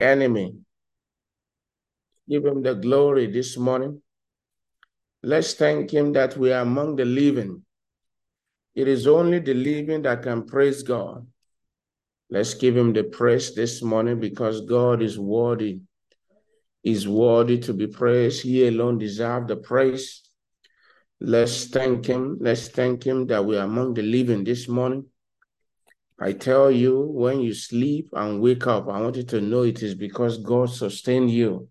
enemy. Give him the glory this morning. Let's thank him that we are among the living. It is only the living that can praise God. Let's give him the praise this morning because God is worthy. Is worthy to be praised. He alone deserves the praise. Let's thank him. Let's thank him that we are among the living this morning. I tell you, when you sleep and wake up, I want you to know it is because God sustained you.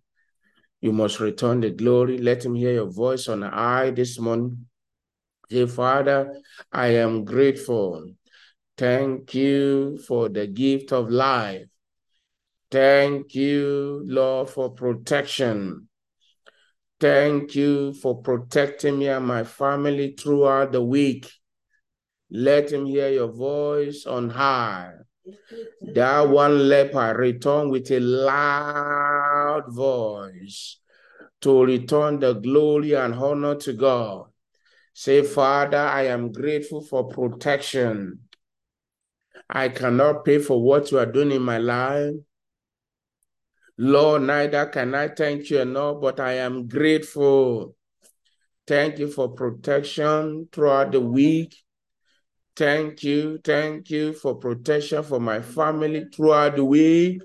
You must return the glory. Let him hear your voice on high this morning. Say, Father, I am grateful. Thank you for the gift of life. Thank you, Lord, for protection. Thank you for protecting me and my family throughout the week. Let him hear your voice on high. That one leper returned with a loud voice to return the glory and honor to God. Say, Father, I am grateful for protection. I cannot pay for what you are doing in my life. Lord, neither can I thank you enough, but I am grateful. Thank you for protection throughout the week. Thank you. Thank you for protection for my family throughout the week.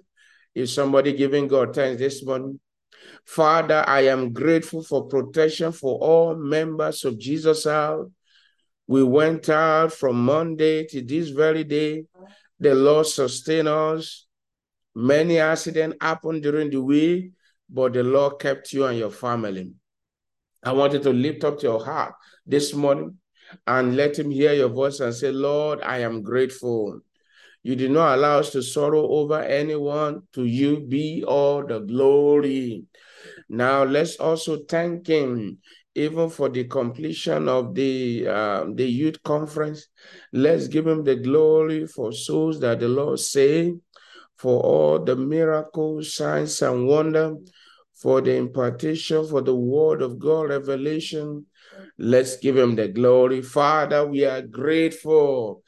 Is somebody giving God thanks this morning? Father, I am grateful for protection for all members of Jesus House. We went out from Monday to this very day. The Lord sustained us. Many accidents happened during the week, but the Lord kept you and your family. I wanted to lift up your heart this morning and let him hear your voice and say, Lord, I am grateful. You did not allow us to sorrow over anyone. To you be all the glory. Now let's also thank him even for the completion of the uh, the youth conference. Let's give him the glory for souls that the Lord saved, for all the miracles, signs, and wonder, for the impartation, for the word of God revelation, Let's give him the glory. Father, we are grateful.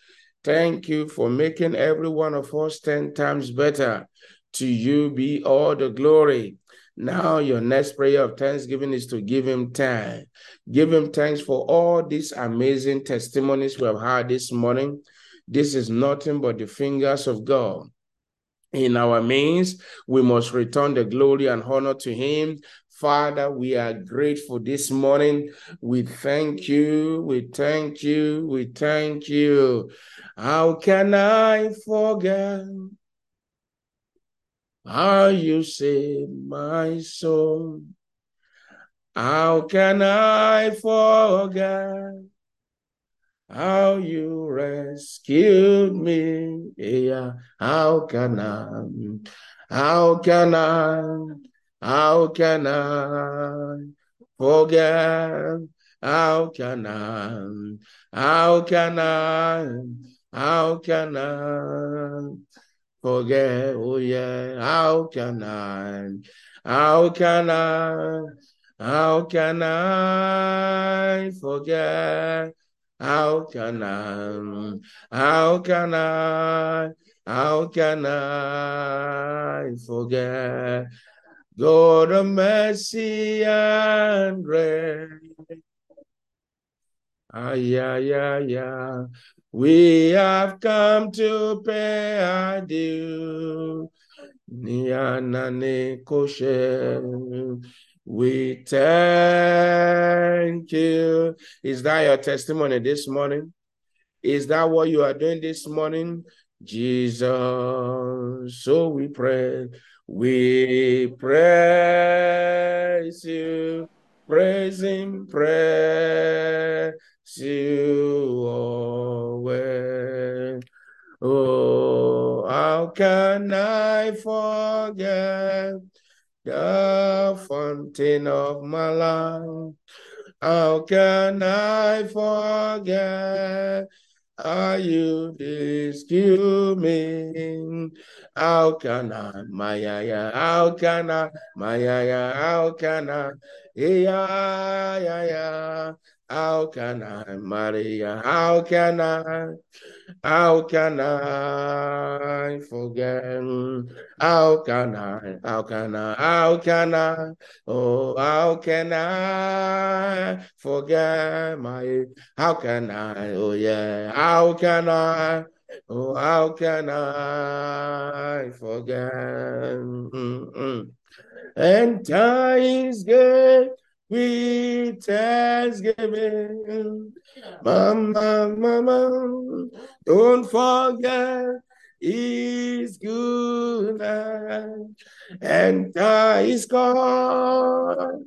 Thank you for making every one of us 10 times better. To you be all the glory. Now, your next prayer of thanksgiving is to give him thanks. Give him thanks for all these amazing testimonies we have had this morning. This is nothing but the fingers of God in our means. We must return the glory and honor to Him. Father, we are grateful this morning. We thank you. We thank you. We thank you. How can I forget how you saved my soul? How can I forget how you rescued me? Yeah, how can I? How can I? How can I forget? How can I? How can I? How can I forget? Oh yeah, how can I? How can I? How can I forget? How can I? How can I? How can I forget? God of mercy and grace. Ah, yeah, yeah, yeah. We have come to pay our due. We thank you. Is that your testimony this morning? Is that what you are doing this morning? Jesus, so we pray. We praise you, praise him, praise you always. Oh, how can I forget the fountain of my life? How can I forget are you me? How can I, Maya, how can I, Maya, how can I? Yeah, yeah, yeah. How can I, Maria? How can I? How can I forget? How can I? How can I? How can I? Oh, how can I forget my? How can I? Oh, yeah. How can I? Oh, how can I forget? Mm -mm. And time is good with thanksgiving. Mama, mama, don't forget his goodness and time is God.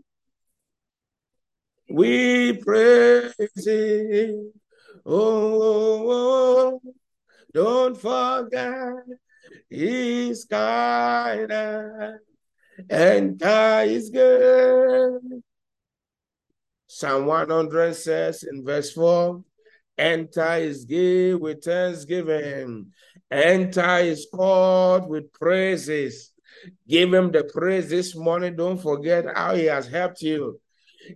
We praise him. Oh, oh, oh, don't forget his kindness and is good. Psalm 100 says in verse 4 Enter his gate with thanksgiving, enter his court with praises. Give him the praise this morning. Don't forget how he has helped you.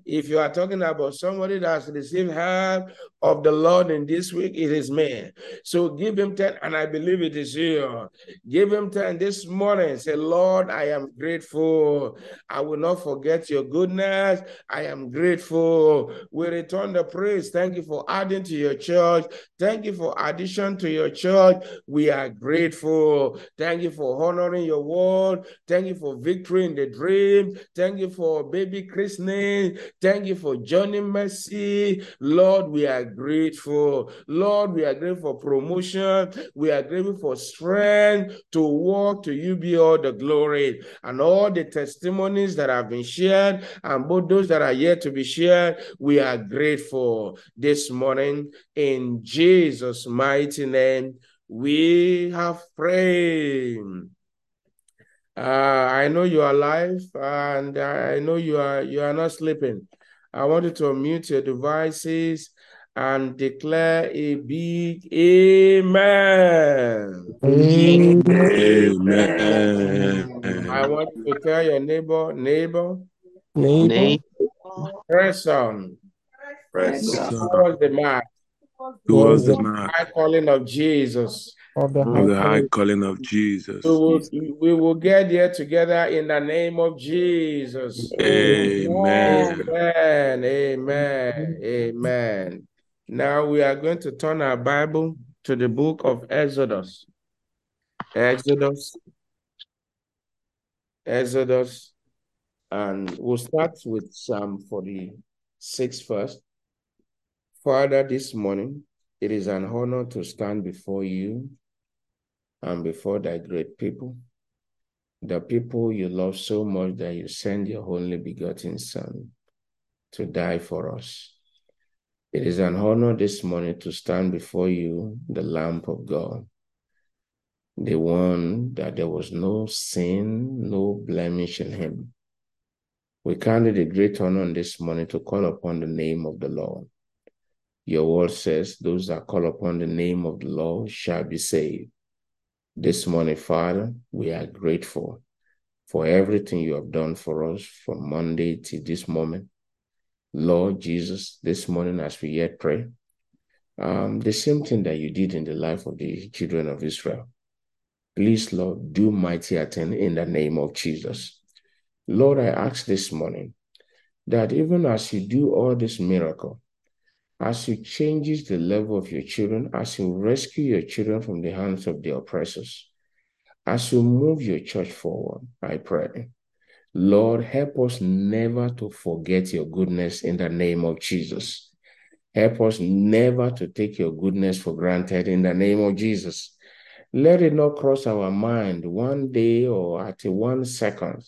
If you are talking about somebody that's received help of the Lord in this week, it is me. So give him 10, and I believe it is you. Give him 10 this morning. Say, Lord, I am grateful. I will not forget your goodness. I am grateful. We return the praise. Thank you for adding to your church. Thank you for addition to your church. We are grateful. Thank you for honoring your word. Thank you for victory in the dream. Thank you for baby christening. Thank you for Johnny Mercy. Lord, we are grateful. Lord, we are grateful for promotion. We are grateful for strength to walk. To you be all the glory and all the testimonies that have been shared and both those that are yet to be shared. We are grateful this morning in Jesus' mighty name. We have prayed. Uh, I know you are alive, and I know you are you are not sleeping. I want you to unmute your devices and declare a big amen. Amen. Amen. I want to tell your neighbor, neighbor, Neighbor, press on Press on towards the mark towards the the mark high calling of Jesus. of the of the high high calling of Jesus. We will, we will get there together in the name of Jesus. Amen. Amen. Amen. Amen. Now we are going to turn our Bible to the book of Exodus. Exodus. Exodus. And we'll start with Psalm 46 first. Father, this morning, it is an honor to stand before you and before thy great people, the people you love so much that you send your only begotten Son to die for us. It is an honor this morning to stand before you, the Lamb of God, the one that there was no sin, no blemish in him. We count it a great honor this morning to call upon the name of the Lord. Your word says, Those that call upon the name of the Lord shall be saved. This morning, Father, we are grateful for everything you have done for us from Monday to this moment. Lord Jesus, this morning as we yet pray, um, the same thing that you did in the life of the children of Israel. Please, Lord, do mighty thing in the name of Jesus. Lord, I ask this morning that even as you do all this miracle, as you changes the level of your children, as you rescue your children from the hands of the oppressors, as you move your church forward, I pray. Lord, help us never to forget your goodness in the name of Jesus. Help us never to take your goodness for granted in the name of Jesus. Let it not cross our mind one day or at one second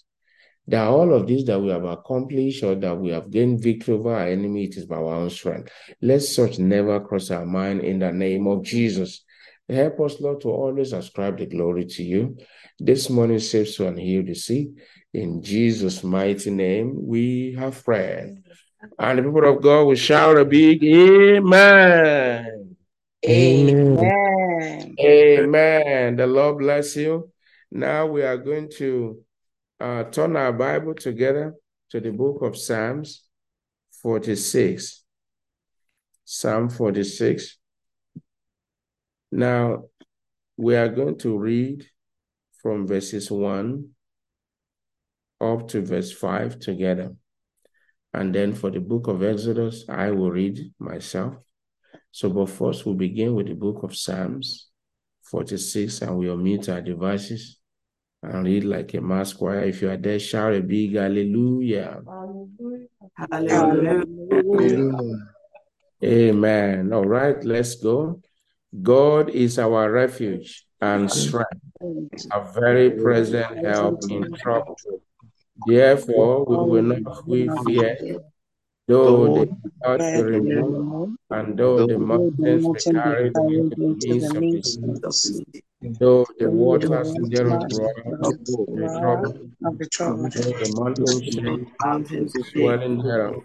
that all of this that we have accomplished or that we have gained victory over our enemy, it is by our own strength. Let such never cross our mind in the name of Jesus. Help us, Lord, to always ascribe the glory to you. This morning, save so and heal the sick. In Jesus' mighty name, we have prayed. And the people of God will shout a big Amen. Amen. Amen. The Lord bless you. Now we are going to uh, turn our Bible together to the book of Psalms 46. Psalm 46. Now, we are going to read from verses 1 up to verse 5 together. And then for the book of Exodus, I will read myself. So, but first, we'll begin with the book of Psalms 46, and we'll mute our devices and read like a mass choir. If you are there, shout a big hallelujah. Hallelujah. Amen. All right, let's go. God is our refuge and strength, a very present help in trouble. Therefore, we will not we fear, though the earth be removed, and though the mountains be carried into the midst of the sea, though the waters thereof of the trouble, the though the mountains shake the swelling thereof.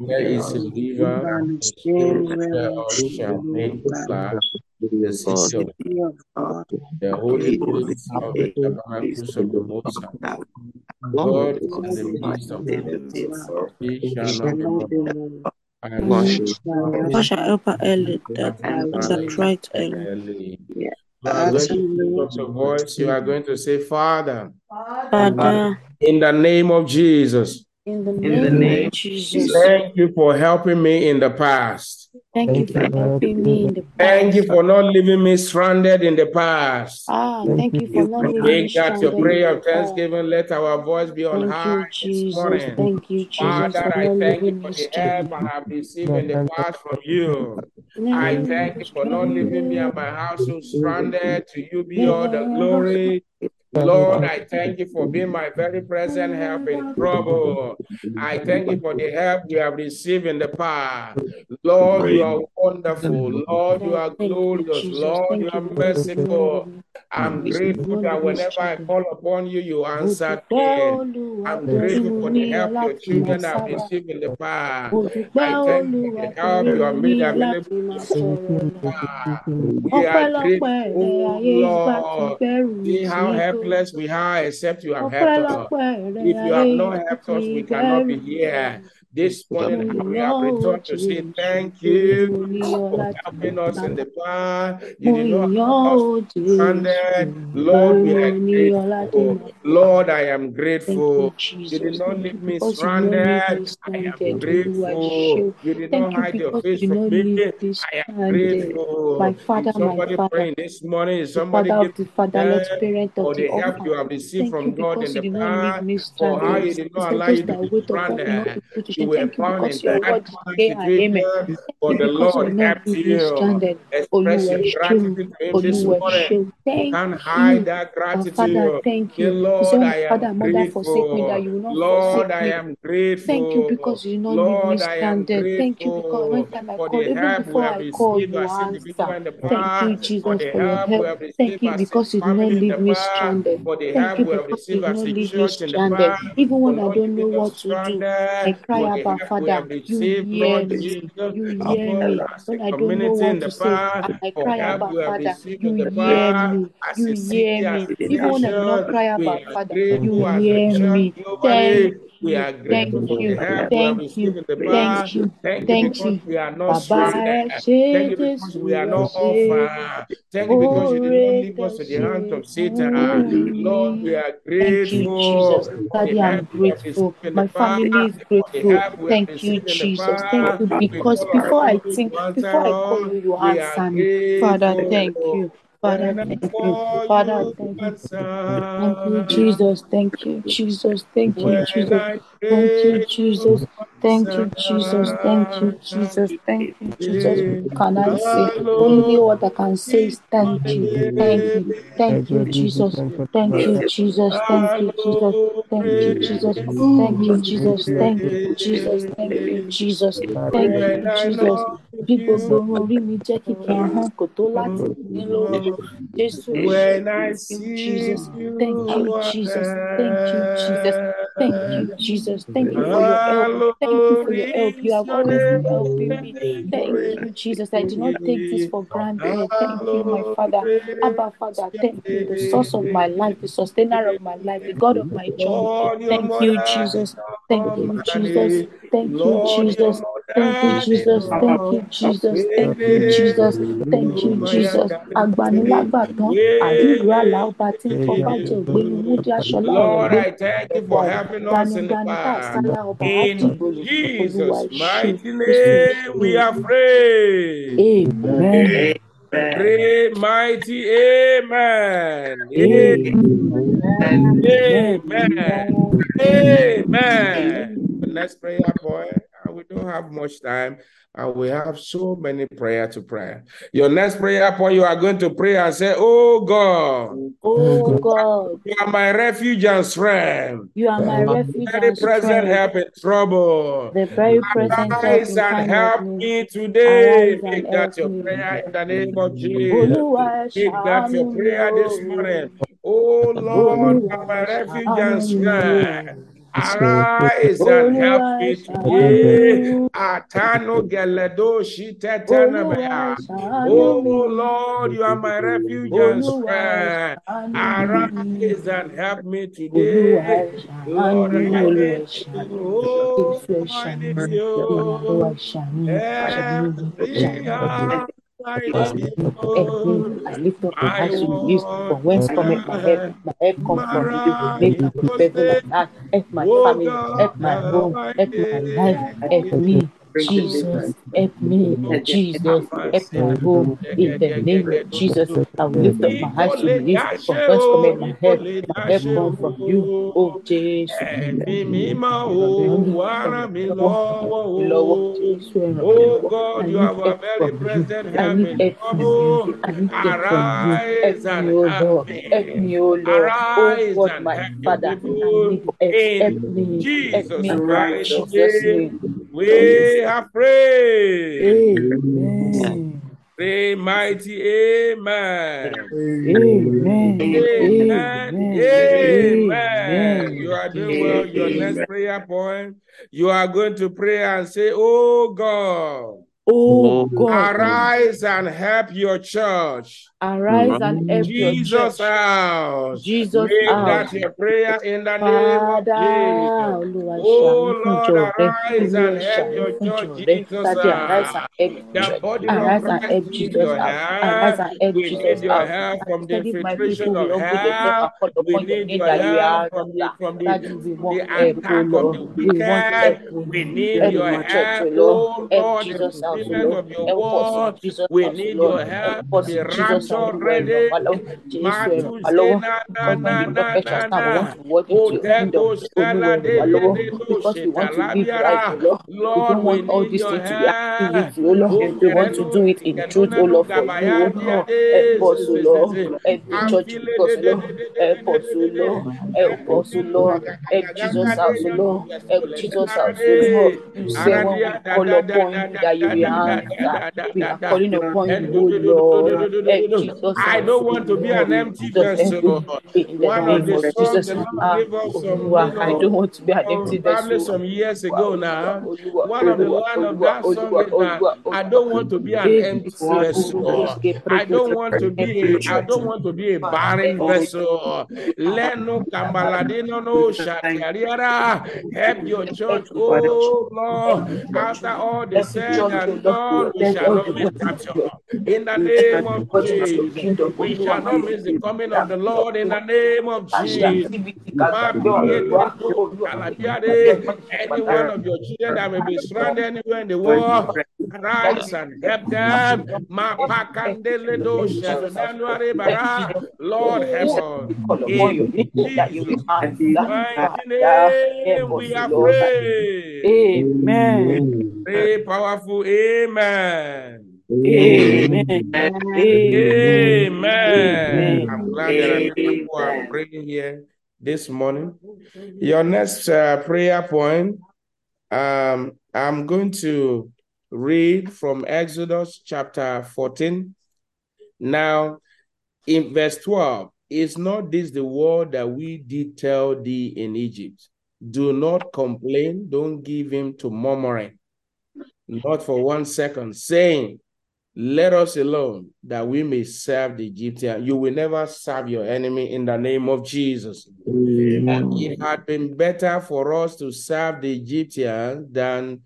There is a river, And a streams stream whereof shall make glad the city of City of God, the holy place of the tabernacles of the Most High. God is the midst of them. He shall not be moved. And Pasha Elpa Ellie that is a right Ellie. early. Yeah. Uh, you are going to lift up your voice. You are going to say, Father, Father, in the name of Jesus, in the In the name name of Jesus, thank you for helping me in the past. Thank you for helping me in the past. Thank you for not leaving me stranded in the past. Ah, thank you for not leaving me Make that your prayer of thanksgiving. Let our voice be on Thank high you, this Jesus. morning. Thank you, Jesus, Father, I thank you for the help I have received in the past from you. I thank you for not leaving me and my household stranded. To you be all the glory. Lord, I thank you for being my very present help in trouble. I thank you for the help you have received in the past. Lord, you are wonderful. Lord, you are glorious. Lord, you you are because you did not merciful. I'm grateful that whenever I call upon you, you answer dúpẹ́ me. I'm grateful for the help your láti máa children have received in the past. I thank you for the help you mú have mi made available láti máa sọ̀rọ̀ lọ. We are grateful, ayé ìgbà Lord. See how tó. Helpless we are, except you have helped us. If you have not helped us, we cannot be here. This Mo morning, we have returned to say thank you for helping us in the past. You did not yàn have us stranded. Lord, we are mi yọ láti grateful. Lord, I am grateful. You did not leave me because you did not leave stranded. I am grateful. You did not you hide your face you from me. I am stranded. My grateful. Father, my somebody Father, praying this morning? Is somebody giving the fatherless, parent of for the help you have received from God in the did not leave past? For how. He did not allow you to be wait upon will not stranded. Shame. were Thank you in that word is common yea and amen. situation, Thank you the Lord helped me you. stranded. Express your gratitude to Him this morning. You Thank can't you. hide that Our Father, thank you. Lord, I am me, grateful. you will not Lord, I me. am Thank you because you did not leave me Lord, I am stranded. Thank you because when time I for call, even before I call, you answer. Thank you, Jesus, for your help we Thank you because you did not leave me stranded. Thank you because you did not leave me church in the stranded. Even when I don't know what to do, I cry about Father. You hear me. You hear me. When I don't know what to say, I cry about Father. You hear me. You hear me. Even when I do not cry about Father, you hear me. Thank We are Thank grateful for the you. help we have Thank received you. the Thank past. you. Thank you Thank because we are not stranded. Thank you because we are not ṣé orphaned. Thank you because you did not oore leave us to the ṣe hands of Satan. Lord, we mi. are Thank you, grateful Jesus. Daddy, I'm we have grateful. My family is grateful. help we have Thank you, received in the Jesus. Thank you because before I you think, before I call you, you We answer me. Father, thank you. Father, thank you. Father, thank you. Thank you. Jesus. Thank you, Jesus. Thank you, Jesus. I Thank you, Jesus. Thank you, Jesus. Thank you, Jesus. Thank you, Jesus. What can I say? Only what I can say is thank you. Thank you. Thank you, Jesus. Thank you. Jesus. Thank you, Jesus. Thank you, Jesus. Thank you, Jesus. Thank you, Jesus. Thank you, Jesus. Thank you, Jesus. know Bí gbogbo you, irun orí mi jẹ́ kìkì ahọ́n kò tó láti ní lógo. Jésù when I Thank you, see Jesus. Thank you you, Jesus. Thank you, Jesus. Thank you, Jesus. Thank you for your help. Thank you for your help. You have always been helping me. Thank you, Jesus. I do not take this for granted. Thank you, my Father. Abba, Father, thank you, the source of my life, the sustainer of my life, the God of my joy. Thank you, Jesus. Thank you, Jesus. Daddy. Thank you, Jesus. Thank you, Jesus. Thank you. Jesus. Thank you, Jesus. Thank you, Jesus. Agbanilágbàtán, àdúrú àlà ọba tí ń fọba jẹ ògbéni múdí aṣọlá ọ̀rọ̀ Lord, gbé I thank you for helping us in the gbanigbani tá a past. sálá ọba In àdìgbòlù olúwa Jesus' ẹ mighty jésù ẹ name, we are free. amen Pray, mighty Amen. amen Amen. amen Amen. The next prayer point, and uh, we don't have much time, and we have so many prayer to pray. Your next prayer point, you are going to pray and say, oh, oh God, oh god you are my refuge and strength. you are my refuge Very and present strength help in trouble. the very present help Arise and help me today. arise Make that your prayer in the name of Jesus. Make that your prayer this morning. Oh Lord, you are my refuge and strength. Arise and help me today. Atano geledo shitetanabaya. ṣàánú oh, oh Lord, you are my refuge and strength. Arise and help me today. Lord, I Olúwa need ẹ ṣàánú you. mi, Oh, Jésù ẹ I need you. ẹ ṣàánú mi, ṣàánú mi, Every ṣàánú mi. hour I Because need me, help me, you. I lift up my I oh. eyes to the from whence cometh my help? My help comes from you, maker of heaven Mara, and earth. Help my Oh family, God, help my home, I help my life, help me, you. Jesus, help me, Jesus, help my home. In the name of Jesus, I will lift up my eyes to Ìkólé the hills, from dáṣẹ́ whence my help? My help dáṣẹ́ comes from you, oh. Jesus. Ẹ̀mí mímọ́ o, Ràn mí wá lọ́wọ́, ẹ ràn ràn mí mí lọ́wọ́, ẹ ràn lọ́wọ́ mí o. lọ́wọ́, Jésù ẹ ràn mí Oh God, you need have a help very from you. present I help need from you. I need help from you. Help Arise me, and oh help Lord. me. Help me, oh Lord. Oh Arise God, my Father. I people. need help. Me. Help me in mighty Jesus' name, name. We have prayed. Amen. Pray mighty Amen. Amen. Amen. Amen. Amen. You are doing well. Your next prayer point, you are going to pray and say, Oh God, Oh God, oh arise and help your church. Arise and help Jesus house. Jesus Make that house. your prayer in the name of Jesus. Oh Lord, arise and help your church, Jesus. Daddy arise and help the The church, body arise and help Jesus your house, arise help. and help We Jesus need your help from the said if my infiltration of will humble themselves hell. We need your that help from the from the, we the want help, attack of the We wicked. We need your the oh help, Lord. oh Lord, the Jesus fulfillment of your Help word. We need your Help help to us be in Jesus house, rapture Olúwa ẹ ràn ready. wá lọ́wọ́. Jésù ẹ ràn wá lọ́wọ́. Matuzena na Because when na the na trumpet shall na sound, we want na. to walk into your kingdom. Oteko Olúwa shala ẹ ràn de wá de lọ́wọ́. de do Because we want to live right, shetalabiara. oh Lord. We we want all need these your things to be help. activity, Lord. We want to kerenu do it in truth, sikenuna oh Lord, for you, dia Lord. Help us. Help the church Help us. Help us, Help Jesus house, Help Jesus house. You say when we call upon you that you will answer. We are calling upon you, Lord. Help do. I don't oh want to be an empty vessel. me One of the songs Jesus. the Lord Ah, gave us some, you Olúwa, I don't want to be an um, empty vessel. some years ago now. One of the Olúwa, line of that song is that I don't want to be an Eh, empty vessel. I don't want to be every a, I don't want to be a barren vessel. Leno kamaladino no shatiariara. Help your church, Every oh Lord. After all the Every said and oh done, we shall not the miss words of rapture. your In the name of God into your Jesus. kingdom. We shall not miss the coming of the Lord in the name of Jesus. activity ká gbàgbé ọ̀rọ̀ Olúwa. Olúwa má fi ìdàgbé Any one of your children that may be stranded anywhere in the world, arise and help them. Mapakandele shetunanuare bara. Lord, help us. Call upon your In name that you will Jesus' mighty name, we are praying. Amen. Pray powerful. Amen. Amen. Amen. Amen. I'm glad there are people who are praying here this morning. Your next uh, prayer point, um, I'm going to read from Exodus chapter 14. Now, in verse 12, is not this the word that we did tell thee in Egypt? Do not complain, don't give him to murmuring, not for one second, saying, let us alone that we may serve the Egyptian. You will never serve your enemy in the name of Jesus. Amen. It had been better for us to serve the Egyptian than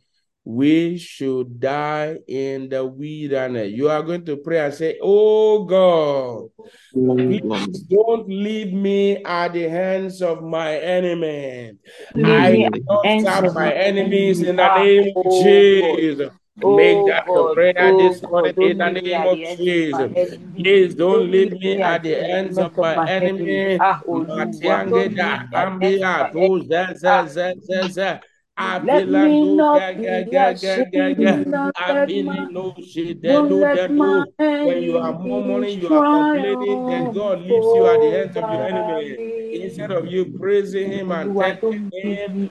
we should die in the wilderness. You are going to pray and say, Oh God, please don't leave me at the hands of my enemy. I will not serve my enemies in the name of Jesus. Make that prayer oh, this morning in the name of Jesus. Please don't leave me at the ends of my enemy. Matiangeda, Ambia, Bozazazazazazaz. Abila no Abila no Shidelu When you are murmuring, you are complaining, then God leaves you at the hands of your enemy. Instead of you praising him and thanking him,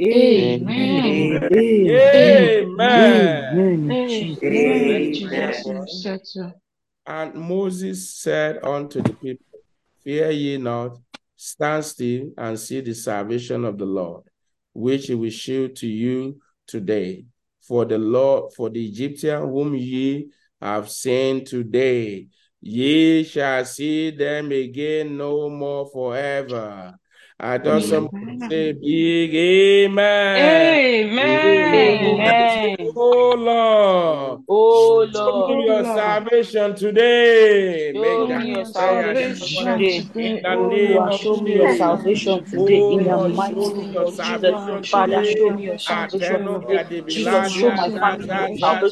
Amen. Amen. Amen. And Moses said unto the people, Fear ye not, stand still and see the salvation of the Lord, which he will show to you today. For the Lord, for the Egyptian whom ye have seen today, ye shall see them again no more forever. I thought someone say big amen. Amen. amen. Oh Lord. Oh Lord. Show me your salvation today. Show me your salvation today. Show me your salvation today. In the mighty name. Father, show me your salvation today. Jesus, show my family salvation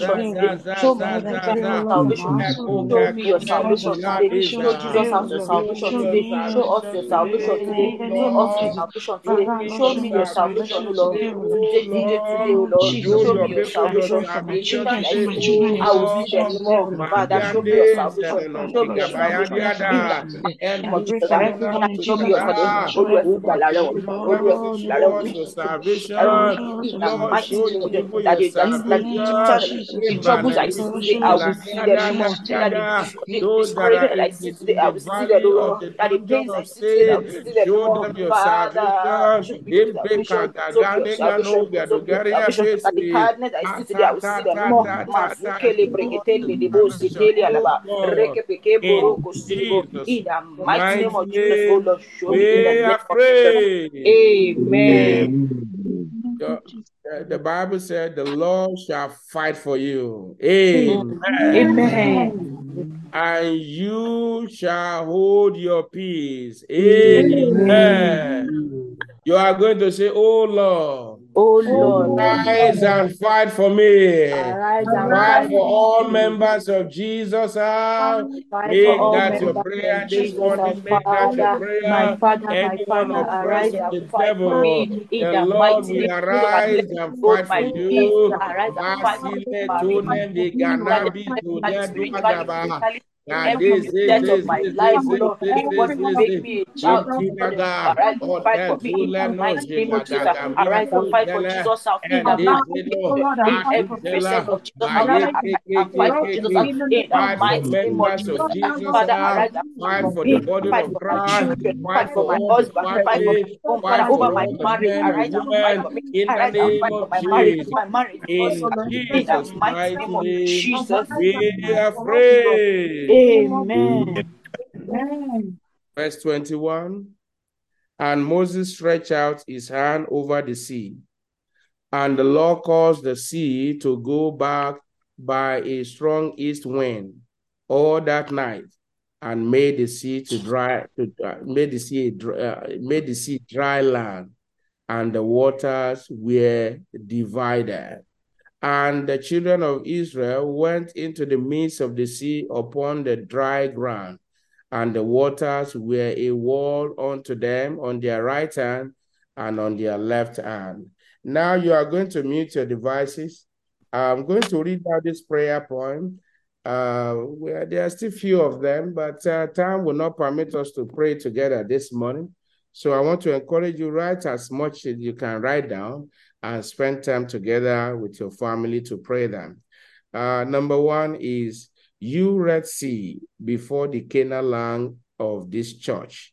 today. Show me your salvation today. Show me your salvation today. Show us your salvation today us you salvation today. Show me your salvation, Lord. Today, today, today, Lord. Show me your salvation. I will see them more. Father, show me your salvation. Show me your salvation. Show me your salvation. Troubles I I will I will I will. Amen. The, Bible said the Lord shall fight for you. Amen and you shall hold your peace. Amen. Amen. You are going to say, Oh Lord, Oh Lord, rise and fight for me. Arise and fight for all members of Jesus. Ah. House. Oh Make that your prayer this morning. Make that your prayer. My father, Anyone oh, my father, arise and fight for me. In the Lord will arise and fight for you. Arise and fight for me. Nah, this, life, Lord, me a child. Arise and for me in Jesus. Arise and for Jesus Jesus. Jesus, arise and for Jesus Jesus. Arise and for for for for. Arise and for. Arise and for Jesus. Afraid. Amen. Verse 21 And Moses stretched out his hand over the sea, and the Lord caused the sea to go back by a strong east wind all that night and made the sea to dry to uh, made the sea dry, uh, made the sea dry land and the waters were divided. And the children of Israel went into the midst of the sea upon the dry ground, and the waters were a wall unto them on their right hand and on their left hand. Now you are going to mute your devices. I'm going to read out this prayer poem. Uh, there are still few of them, but uh, time will not permit us to pray together this morning. So I want to encourage you write as much as you can write down and spend time together with your family to pray them. Uh, number one is you Red Sea before the Canaan land of this church.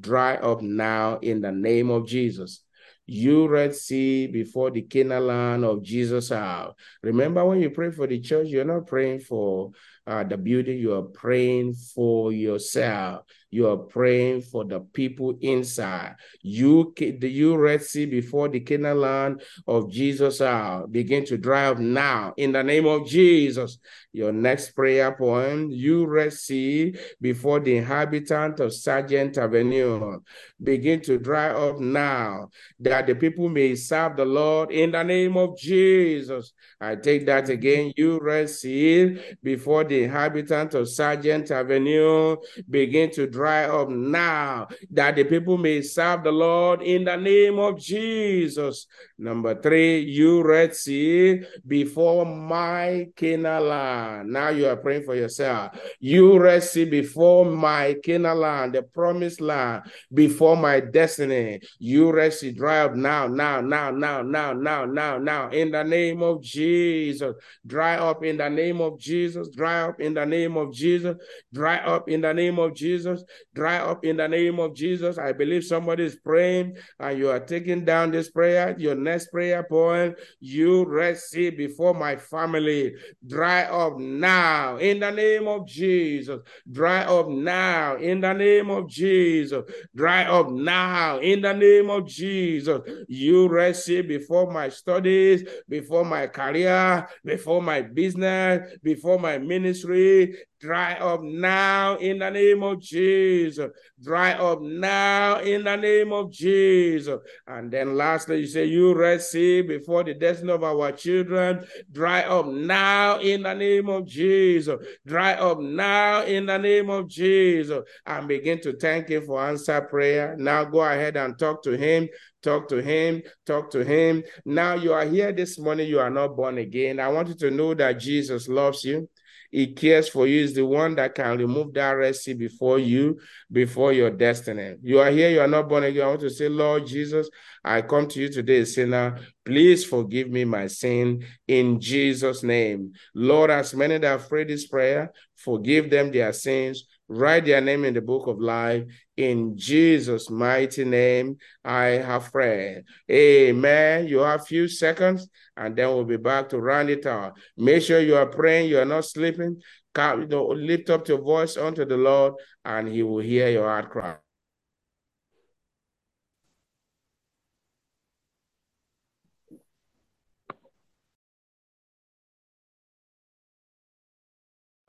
Dry up now in the name of Jesus you Red Sea before the Canaan land of Jesus are. Remember when you pray for the church, you're not praying for uh, the building, you are praying for yourself. You are praying for the people inside. You, the you Red Sea before the Canaan land of Jesus are. Begin to dry up now in the name of Jesus. Your next prayer point, you Red Sea before the inhabitant of Sargent Avenue. Begin to dry up now that the people may serve the Lord in the name of Jesus. I take that again. You Red Sea before the inhabitant of Sargent Avenue begin to dry up now that the people may serve the Lord in the name of Jesus. Number three, you Red Sea before my Canaan. Now you are praying for yourself. You Red Sea before my Canaan the promised land, before my destiny. You Red Sea dry up now, now, now, now, now, now, now, now, in the name of Jesus. Dry up in the name of Jesus. Dry up in the name of Jesus. Dry up in the name of Jesus. Dry up in the name of Jesus. I believe somebody is praying and you are taking down this prayer. Your next prayer point, you Sea before my family. Dry up now in the name of Jesus. Dry up now in the name of Jesus. Dry up now in the name of Jesus. You Sea before my studies, before my career, before my business, before my ministry. Dry up now in the name of Jesus. Dry up now in the name of Jesus. And then lastly, you say, You receive before the destiny of our children. Dry up now in the name of Jesus. Dry up now in the name of Jesus. And begin to thank Him for answer prayer. Now go ahead and talk to Him. Talk to him, talk to him. Now you are here this morning, you are not born again. I want you to know that Jesus loves you. He cares for you, is the one that can remove that Red Sea before you, before your destiny. You are here, you are not born again. I want to say, Lord Jesus, I come to you today, sinner. Please forgive me my sin in Jesus' name. Lord, as many that have prayed this prayer, forgive them their sins write their name in the book of life. In Jesus' mighty name, I have prayed. Amen. You have few seconds, and then we'll be back to round it out. Make sure you are praying, you are not sleeping. Lift up your voice unto the Lord, and He will hear your heart cry.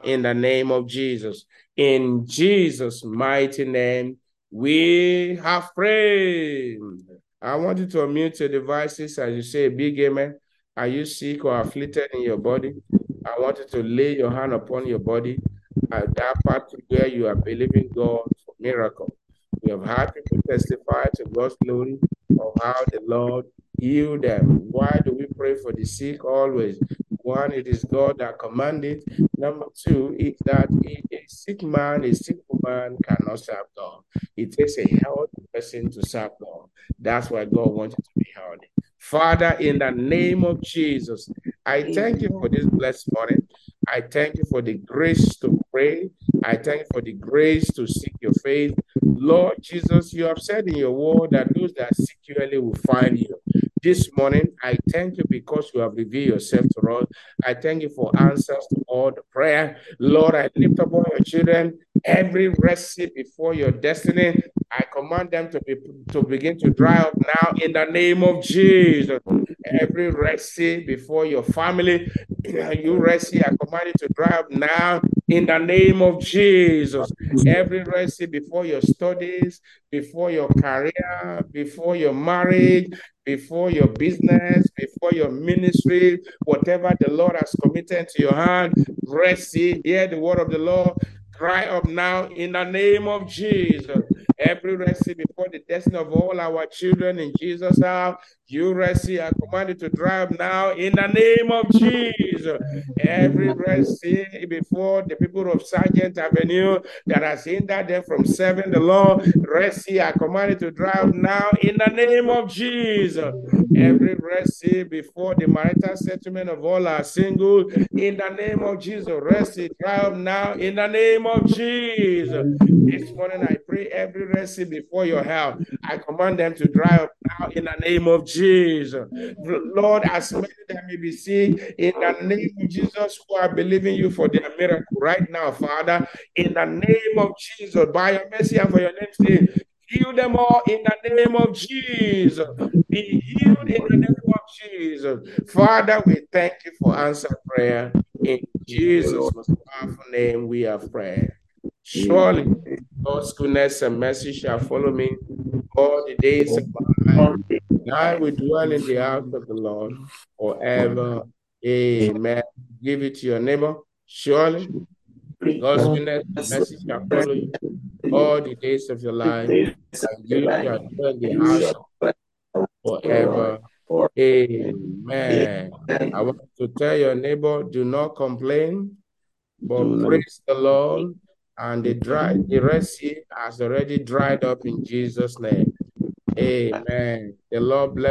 in the name of Jesus. In Jesus' mighty name, we have prayed. I want you to unmute your devices as you say big amen. Are you sick or afflicted in your body? I want you to lay your hand upon your body at that part where you are believing God for miracle. We have had people testify to God's glory of how the Lord healed them. Why do we pray for the sick always? One, it is God that commanded. Number two is that a sick man, a sick woman cannot serve God. It takes a healthy person to serve God. That's why God wanted to be healthy. Father, in the name of Jesus, I thank you for this blessed morning. I thank you for the grace to pray. I thank you for the grace to seek your faith. Lord Jesus, you have said in your word that those that seek you early will find you. This morning, I thank you because you have revealed yourself to us. I thank you for answers to all the prayer. Lord, I lift up all your children, every Red Sea before your destiny. I command them to be to begin to dry up now in the name of Jesus. Every Red Sea before your family, you Red Sea, I command you to dry up now in the name of Jesus. Every Red Sea before your studies, before your career, before your marriage, before your business, before your ministry, whatever the Lord has committed to your hand, rest, hear the word of the Lord, cry up now in the name of Jesus. Every Red Sea before the destiny of all our children in Jesus' house, You Red I command you to up now in the name of Jesus. Every Red before the people of Sargent Avenue that has hindered them from serving the Lord, Red I command you to up now in the name of Jesus. Every Red before the marital settlement of all our single, in the name of Jesus. Red up now in the name of Jesus. This morning I pray every Red before your help. I command them to up now in the name of Jesus. Lord, as many that may be sick, in the name of Jesus, who are believing you for their miracle right now, Father, in the name of Jesus, by your mercy and for your name's sake, heal them all in the name of Jesus. Be healed in the name of Jesus. Father, we thank you for answer prayer. In Jesus' powerful name, we have prayed. Surely God's goodness and mercy shall follow me all the days of my And I will dwell in the house of the Lord forever. Amen. Give it to your neighbor. Surely God's goodness and mercy shall follow you all the days of your life. And you shall dwell in the house of the Lord forever. Amen. I want to tell your neighbor, do not complain, but praise the Lord and the dry the Red Sea has already dried up in Jesus' name. Amen. The Lord bless.